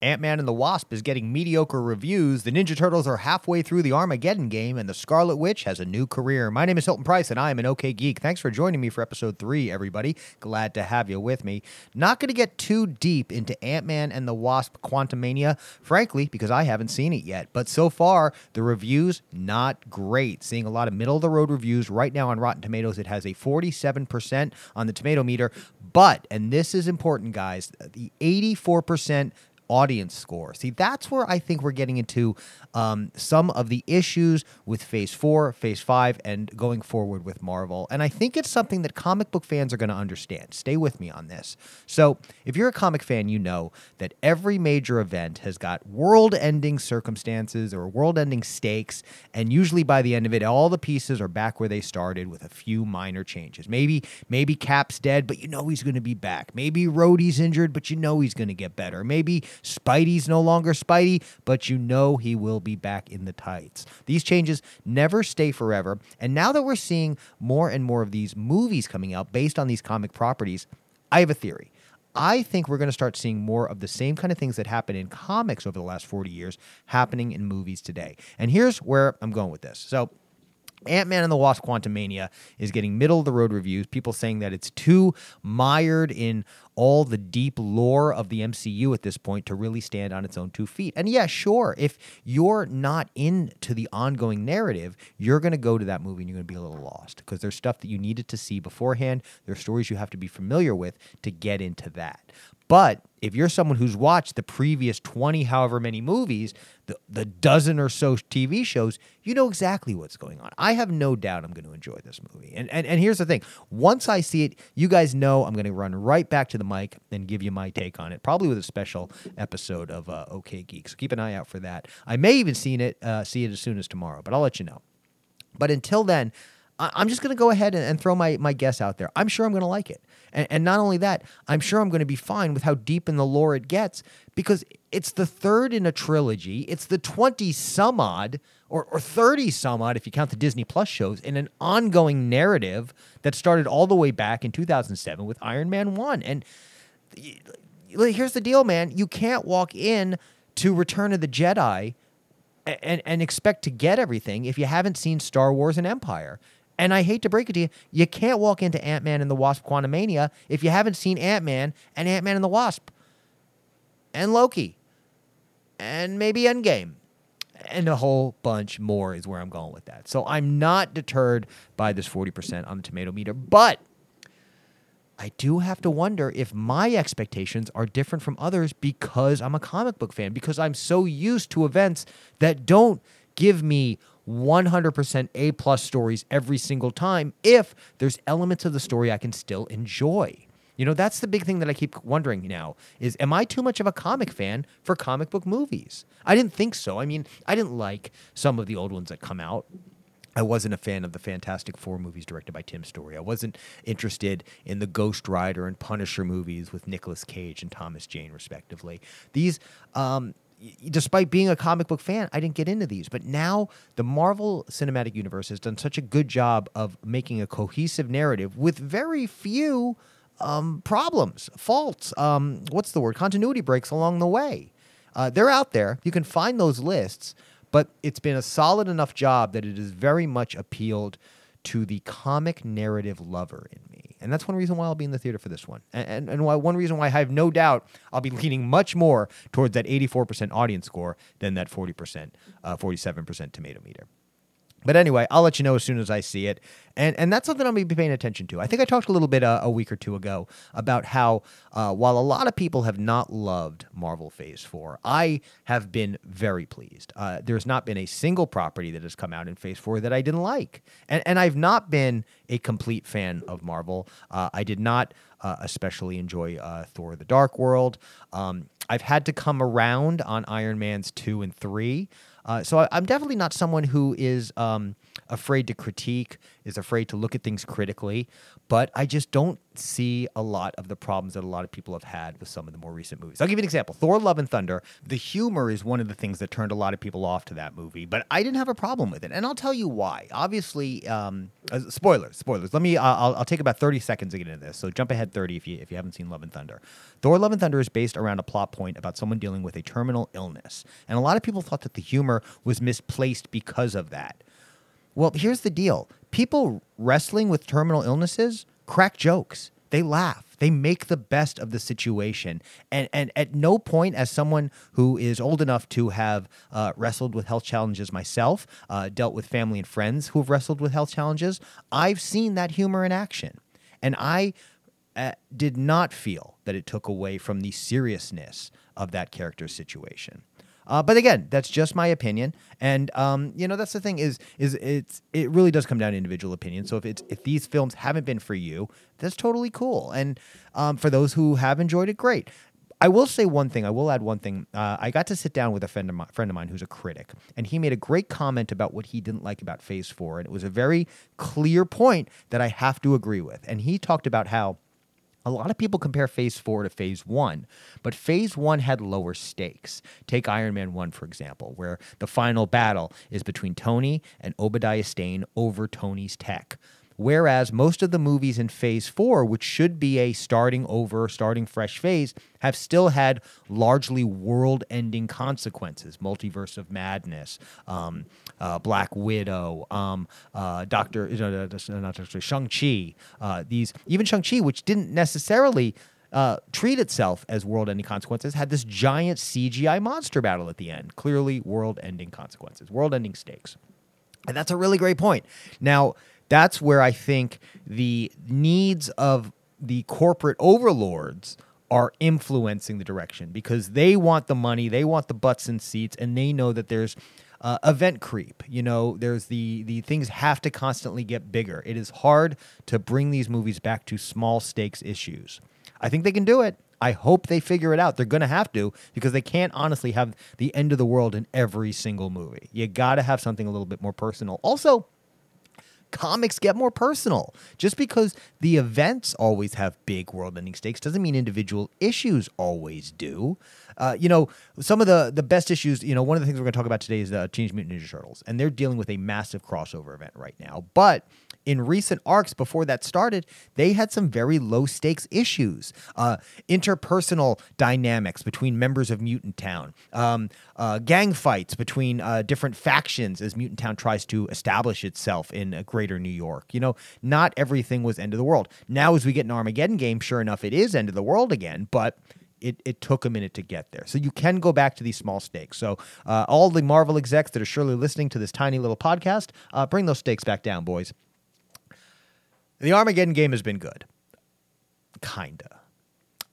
Ant Man and the Wasp is getting mediocre reviews. The Ninja Turtles are halfway through the Armageddon game, and the Scarlet Witch has a new career. My name is Hilton Price, and I am an OK Geek. Thanks for joining me for episode three, everybody. Glad to have you with me. Not going to get too deep into Ant Man and the Wasp Quantumania, frankly, because I haven't seen it yet. But so far, the reviews, not great. Seeing a lot of middle of the road reviews. Right now on Rotten Tomatoes, it has a 47% on the tomato meter. But, and this is important, guys, the 84% audience score. See, that's where I think we're getting into um, some of the issues with Phase 4, Phase 5, and going forward with Marvel. And I think it's something that comic book fans are going to understand. Stay with me on this. So, if you're a comic fan, you know that every major event has got world ending circumstances or world ending stakes. And usually by the end of it, all the pieces are back where they started with a few minor changes. Maybe, maybe Cap's dead, but you know he's going to be back. Maybe Rhodey's injured, but you know he's going to get better. Maybe Spidey's no longer Spidey, but you know he will be back in the tights. These changes never stay forever. And now that we're seeing more and more of these movies coming out based on these comic properties, I have a theory. I think we're going to start seeing more of the same kind of things that happen in comics over the last 40 years happening in movies today. And here's where I'm going with this. So, Ant Man and the Wasp Quantumania is getting middle of the road reviews. People saying that it's too mired in all the deep lore of the MCU at this point to really stand on its own two feet. And yeah, sure, if you're not into the ongoing narrative, you're going to go to that movie and you're going to be a little lost because there's stuff that you needed to see beforehand. There's stories you have to be familiar with to get into that. But if you're someone who's watched the previous 20 however many movies, the, the dozen or so TV shows, you know exactly what's going on. I have no doubt I'm going to enjoy this movie. And, and, and here's the thing once I see it, you guys know I'm going to run right back to the mic and give you my take on it, probably with a special episode of uh, OK Geek. So keep an eye out for that. I may even see it, uh, see it as soon as tomorrow, but I'll let you know. But until then, I'm just going to go ahead and, and, throw my, my guess out there. I'm sure I'm going to like it. And, and not only that, I'm sure I'm going to be fine with how deep in the lore it gets because it's the third in a trilogy. It's the 20 some odd, or, or 30 some odd if you count the Disney Plus shows, in an ongoing narrative that started all the way back in 2007 with Iron Man 1. And here's the deal, man. You can't walk in to Return of the Jedi and, and expect to get everything if you haven't seen Star Wars and Empire. And I hate to break it to you, you can't walk into Ant Man and the Wasp Quantumania if you haven't seen Ant Man and Ant Man and the Wasp and Loki and maybe Endgame and a whole bunch more is where I'm going with that. So I'm not deterred by this 40% on the tomato meter, but I do have to wonder if my expectations are different from others because I'm a comic book fan, because I'm so used to events that don't give me 100% A plus stories every single time if there's elements of the story I can still enjoy. You know, that's the big thing that I keep wondering now is am I too much of a comic fan for comic book movies? I didn't think so. I mean, I didn't like some of the old ones that come out. I wasn't a fan of the Fantastic Four movies directed by Tim Story. I wasn't interested in the Ghost Rider and Punisher movies with Nicolas Cage and Thomas Jane, respectively. These um, despite being a comic book fan, I didn't get into these. But now the Marvel Cinematic Universe has done such a good job of making a cohesive narrative with very few um, problems, faults. Um, what's the word? Continuity breaks along the way. Uh, they're out there. You can find those lists, but it's been a solid enough job that it has very much appealed to the comic narrative lover in. And that's one reason why I'll be in the theater for this one. And, and, and why, one reason why I have no doubt I'll be leaning much more towards that 84% audience score than that 40%, uh, 47% tomato meter. But anyway, I'll let you know as soon as I see it. And, and that's something I'm going to be paying attention to. I think I talked a little bit uh, a week or two ago about how, uh, while a lot of people have not loved Marvel Phase 4, I have been very pleased. Uh, there's not been a single property that has come out in Phase 4 that I didn't like. And, and I've not been a complete fan of Marvel. Uh, I did not uh, especially enjoy uh, Thor the Dark World. Um, I've had to come around on Iron Man's 2 and 3. Uh, so I, am definitely not someone who is um, afraid to critique, is afraid to look at things critically, but I just don't see a lot of the problems that a lot of people have had with some of the more recent movies. I'll give you an example Thor Love and Thunder. The humor is one of the things that turned a lot of people off to that movie, but I didn't have a problem with it. And I'll tell you why. Obviously, um, uh, spoilers, spoilers. Let me, I'll, I'll take about 30 seconds to get into this. So jump ahead 30 if you, if you haven't seen Love and Thunder. Thor Love and Thunder is based around a plot point about someone dealing with a terminal illness. And a lot of people thought that the humor was misplaced because of that. Well, here's the deal people wrestling with terminal illnesses crack jokes, they laugh. They make the best of the situation. And, and at no point, as someone who is old enough to have uh, wrestled with health challenges myself, uh, dealt with family and friends who have wrestled with health challenges, I've seen that humor in action. And I uh, did not feel that it took away from the seriousness of that character's situation. Uh, but again, that's just my opinion, and um, you know that's the thing is is it's it really does come down to individual opinion. So if it's if these films haven't been for you, that's totally cool. And um, for those who have enjoyed it, great. I will say one thing. I will add one thing. Uh, I got to sit down with a friend of, mine, friend of mine who's a critic, and he made a great comment about what he didn't like about Phase Four, and it was a very clear point that I have to agree with. And he talked about how a lot of people compare phase four to phase one, but phase one had lower stakes. Take Iron Man 1, for example, where the final battle is between Tony and Obadiah Stane over Tony's tech. Whereas most of the movies in phase four, which should be a starting over, starting fresh phase, have still had largely world ending consequences. Multiverse of Madness, um, uh, Black Widow, um, uh, Doctor, uh, not Doctor, Shang-Chi, uh, these, even Shang-Chi, which didn't necessarily. Uh, treat itself as world-ending consequences had this giant CGI monster battle at the end. Clearly, world-ending consequences, world-ending stakes, and that's a really great point. Now, that's where I think the needs of the corporate overlords are influencing the direction because they want the money, they want the butts and seats, and they know that there's uh, event creep. You know, there's the the things have to constantly get bigger. It is hard to bring these movies back to small stakes issues. I think they can do it. I hope they figure it out. They're going to have to because they can't honestly have the end of the world in every single movie. You got to have something a little bit more personal. Also, comics get more personal. Just because the events always have big world-ending stakes doesn't mean individual issues always do. Uh, you know, some of the the best issues. You know, one of the things we're going to talk about today is the Teenage Mutant Ninja Turtles, and they're dealing with a massive crossover event right now. But in recent arcs before that started, they had some very low stakes issues, uh, interpersonal dynamics between members of Mutant Town, um, uh, gang fights between uh, different factions as Mutant Town tries to establish itself in greater New York. You know, not everything was end of the world. Now, as we get an Armageddon game, sure enough, it is end of the world again, but it, it took a minute to get there. So you can go back to these small stakes. So uh, all the Marvel execs that are surely listening to this tiny little podcast, uh, bring those stakes back down, boys. The Armageddon game has been good. Kinda.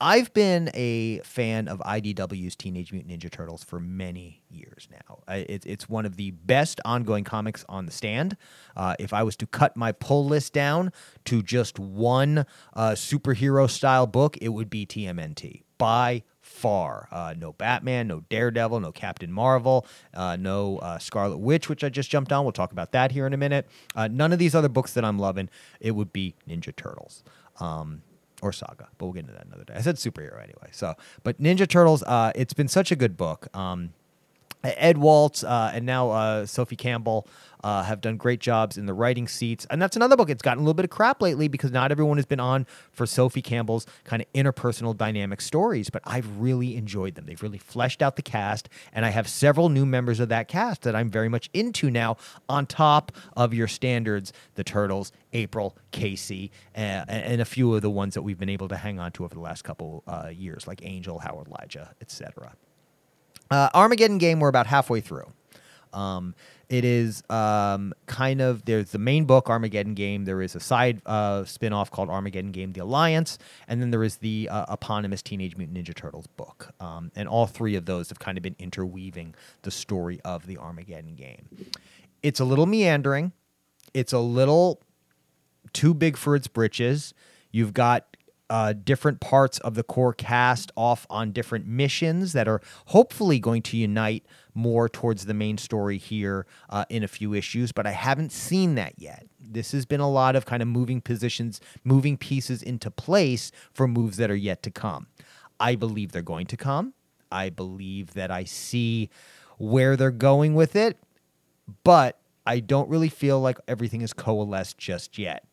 I've been a fan of IDW's Teenage Mutant Ninja Turtles for many years now. It's one of the best ongoing comics on the stand. Uh, if I was to cut my pull list down to just one uh, superhero style book, it would be TMNT by far. Uh, no Batman, no Daredevil, no Captain Marvel, uh, no uh, Scarlet Witch, which I just jumped on. We'll talk about that here in a minute. Uh, none of these other books that I'm loving. It would be Ninja Turtles. Um, or Saga, but we'll get into that another day. I said superhero anyway. So, but Ninja Turtles, uh, it's been such a good book. Um, Ed Waltz uh, and now uh, Sophie Campbell uh, have done great jobs in the writing seats. And that's another book. It's gotten a little bit of crap lately because not everyone has been on for Sophie Campbell's kind of interpersonal dynamic stories, but I've really enjoyed them. They've really fleshed out the cast, and I have several new members of that cast that I'm very much into now, on top of your standards, the Turtles, April, Casey, uh, and a few of the ones that we've been able to hang on to over the last couple uh, years, like Angel, Howard Elijah, etc. Uh, Armageddon game, we're about halfway through. Um, it is um, kind of there's the main book Armageddon Game. There is a side uh, spin-off called Armageddon Game: The Alliance, and then there is the uh, eponymous Teenage Mutant Ninja Turtles book. Um, and all three of those have kind of been interweaving the story of the Armageddon game. It's a little meandering. It's a little too big for its britches. You've got uh, different parts of the core cast off on different missions that are hopefully going to unite more towards the main story here uh, in a few issues, but I haven't seen that yet. This has been a lot of kind of moving positions, moving pieces into place for moves that are yet to come. I believe they're going to come. I believe that I see where they're going with it, but I don't really feel like everything is coalesced just yet.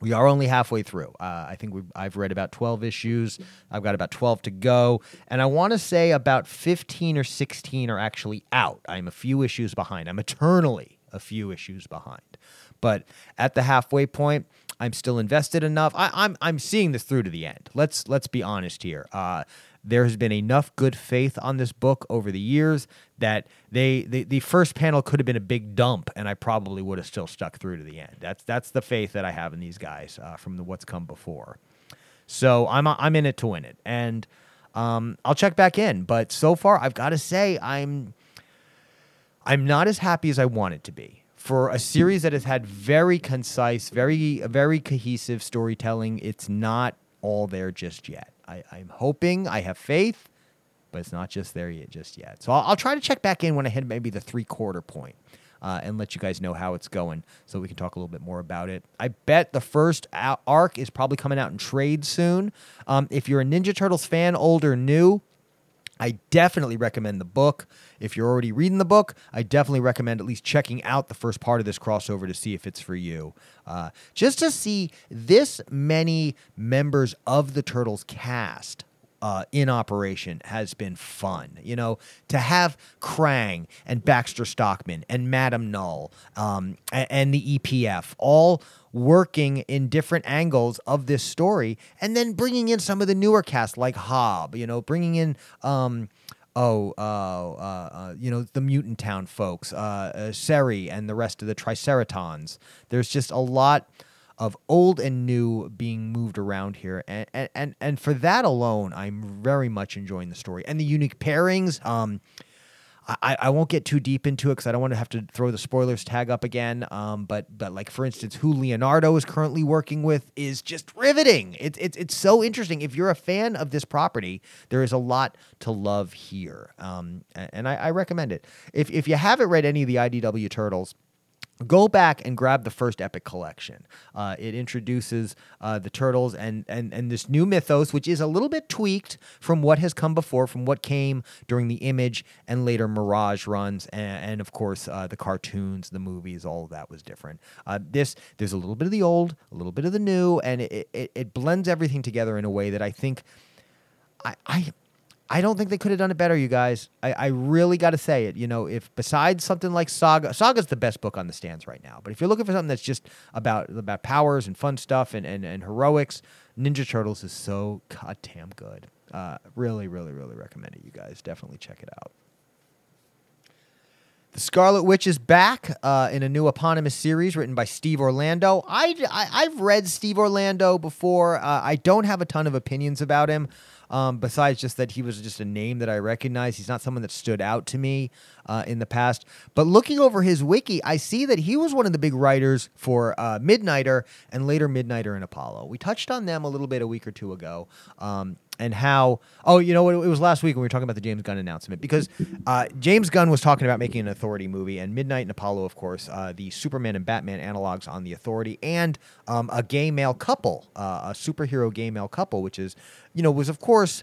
We are only halfway through. Uh, I think I've read about 12 issues. I've got about 12 to go. And I want to say about 15 or 16 are actually out. I'm a few issues behind. I'm eternally a few issues behind. But at the halfway point, I'm still invested enough. I, am I'm, I'm seeing this through to the end. Let's let's be honest here. Uh, there has been enough good faith on this book over the years that they, the first panel could have been a big dump, and I probably would have still stuck through to the end. That's that's the faith that I have in these guys uh, from the what's come before. So I'm I'm in it to win it, and um, I'll check back in. But so far, I've got to say I'm I'm not as happy as I wanted to be for a series that has had very concise, very very cohesive storytelling. It's not all there just yet. I, I'm hoping, I have faith, but it's not just there yet, just yet. So I'll, I'll try to check back in when I hit maybe the three quarter point, uh, and let you guys know how it's going so we can talk a little bit more about it. I bet the first arc is probably coming out in trade soon. Um, if you're a Ninja Turtles fan, old or new, I definitely recommend the book. If you're already reading the book, I definitely recommend at least checking out the first part of this crossover to see if it's for you. Uh, just to see this many members of the Turtles cast uh, in operation has been fun. You know, to have Krang and Baxter Stockman and Madame Null um, and, and the EPF all working in different angles of this story, and then bringing in some of the newer cast like Hob. You know, bringing in. Um, oh, uh, uh, uh, you know, the Mutant Town folks, uh, uh, Seri and the rest of the Triceratons. There's just a lot of old and new being moved around here, and and and, and for that alone, I'm very much enjoying the story and the unique pairings. Um, I, I won't get too deep into it because I don't want to have to throw the spoilers tag up again. Um, but but like for instance, who Leonardo is currently working with is just riveting. It's it's it's so interesting. If you're a fan of this property, there is a lot to love here. Um, and I, I recommend it. If if you haven't read any of the IDW Turtles go back and grab the first epic collection. Uh, it introduces uh, the turtles and, and and this new mythos which is a little bit tweaked from what has come before from what came during the image and later mirage runs and, and of course uh, the cartoons the movies all of that was different. Uh, this there's a little bit of the old a little bit of the new and it, it, it blends everything together in a way that i think I, I I don't think they could have done it better, you guys. I, I really got to say it. You know, if besides something like Saga, Saga's the best book on the stands right now. But if you're looking for something that's just about about powers and fun stuff and, and, and heroics, Ninja Turtles is so goddamn good. Uh, really, really, really recommend it, you guys. Definitely check it out. The Scarlet Witch is back uh, in a new eponymous series written by Steve Orlando. I, I, have read Steve Orlando before. Uh, I don't have a ton of opinions about him. Um, besides just that he was just a name that I recognize, he's not someone that stood out to me uh, in the past. But looking over his wiki, I see that he was one of the big writers for uh, Midnighter and later Midnighter and Apollo. We touched on them a little bit a week or two ago. Um, and how oh you know what it was last week when we were talking about the James Gunn announcement because uh, James Gunn was talking about making an Authority movie and Midnighter and Apollo of course uh, the Superman and Batman analogs on the Authority and um, a gay male couple uh, a superhero gay male couple which is you know was of course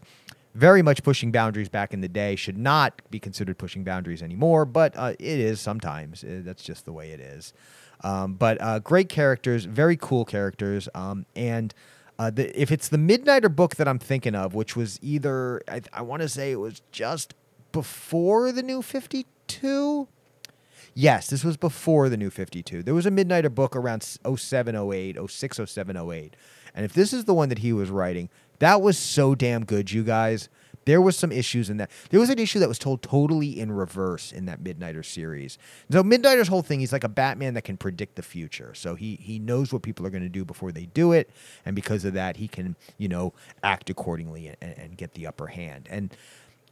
very much pushing boundaries back in the day should not be considered pushing boundaries anymore but uh, it is sometimes uh, that's just the way it is. Um, but uh, great characters very cool characters um, and uh, the, if it's the Midnighter book that I'm thinking of, which was either, I, I want to say it was just before the new 52. Yes, this was before the new 52. There was a Midnighter book around 07, 08, 06, 07, 08. And if this is the one that he was writing, that was so damn good, you guys there was some issues in that. There was an issue that was told totally in reverse in that Midnighter series. So Midnighter's whole thing, he's like a Batman that can predict the future. So he he knows what people are going to do before they do it, and because of that, he can you know act accordingly and, and get the upper hand. And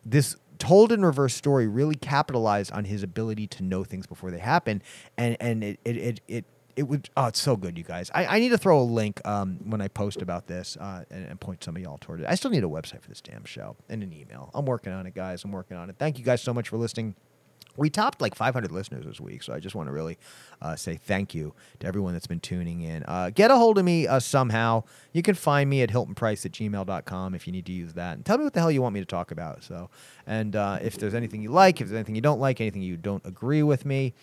this told in reverse story really capitalized on his ability to know things before they happen, and and it it it, it it would oh it's so good you guys i, I need to throw a link um, when i post about this uh, and, and point some of y'all toward it i still need a website for this damn show and an email i'm working on it guys i'm working on it thank you guys so much for listening we topped like 500 listeners this week, so I just want to really uh, say thank you to everyone that's been tuning in. Uh, get a hold of me uh, somehow. You can find me at hiltonprice at gmail.com if you need to use that. And tell me what the hell you want me to talk about. So, And uh, if there's anything you like, if there's anything you don't like, anything you don't agree with me.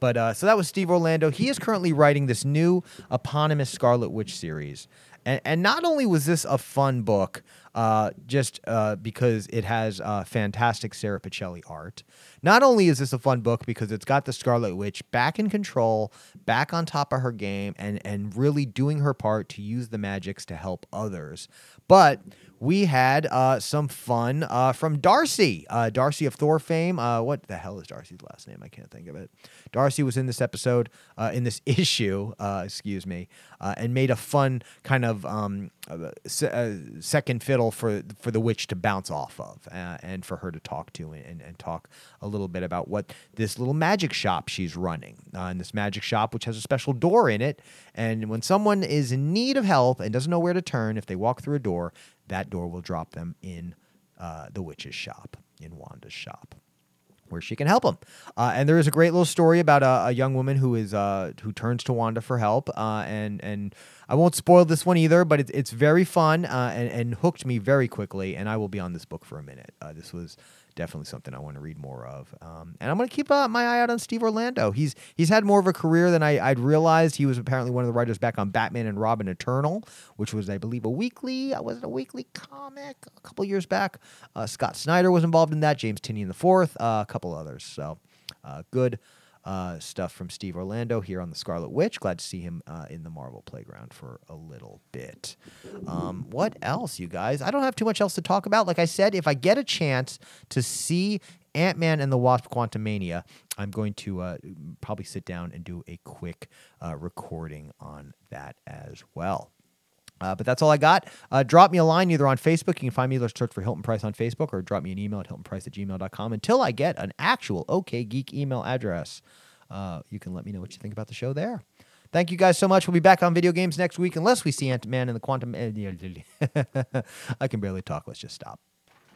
But uh, so that was Steve Orlando. He is currently writing this new eponymous Scarlet Witch series. And, and not only was this a fun book, uh, just uh, because it has uh, fantastic Sara Pichelli art. Not only is this a fun book because it's got the Scarlet Witch back in control, back on top of her game, and and really doing her part to use the magics to help others, but we had uh, some fun uh, from Darcy, uh, Darcy of Thor fame. Uh, what the hell is Darcy's last name? I can't think of it. Darcy was in this episode, uh, in this issue, uh, excuse me, and made a fun kind of um, se- second fiddle for for the witch to bounce off of, and for her to talk to, and, and talk a little bit about what this little magic shop she's running. and this magic shop, which has a special door in it, and when someone is in need of help and doesn't know where to turn, if they walk through a door, that door will drop them in uh, the witch's shop, in Wanda's shop where she can help them. Uh, and there is a great little story about a, a young woman who is uh, who turns to Wanda for help. Uh, and and I won't spoil this one either, but it's it's very fun uh, and, and hooked me very quickly. And I will be on this book for a minute. Uh, this was definitely something I want to read more of. Um, and I'm going to keep uh, my eye out on Steve Orlando. He's he's had more of a career than I, would realized. He was apparently one of the writers back on Batman and Robin Eternal, which was, I believe, a weekly. I was it a weekly comic a couple years back? Uh, Scott Snyder was involved in that. James Tinney Tynion the fourth, uh, a couple others. So uh, good uh, stuff from Steve Orlando here on the Scarlet Witch. Glad to see him uh, in the Marvel playground for a little bit. Um, what else, you guys? I don't have too much else to talk about. Like I said, if I get a chance to see Ant Man and the Wasp Quantumania, I'm going to uh, probably sit down and do a quick uh, recording on that as well. Uh, but that's all I got. Uh, drop me a line either on Facebook. You can find me, either search for Hilton Price on Facebook, or drop me an email at hiltonprice at gmail.com until I get an actual OK Geek email address. Uh, you can let me know what you think about the show there. Thank you guys so much. We'll be back on video games next week, unless we see Ant Man and the Quantum. I can barely talk. Let's just stop.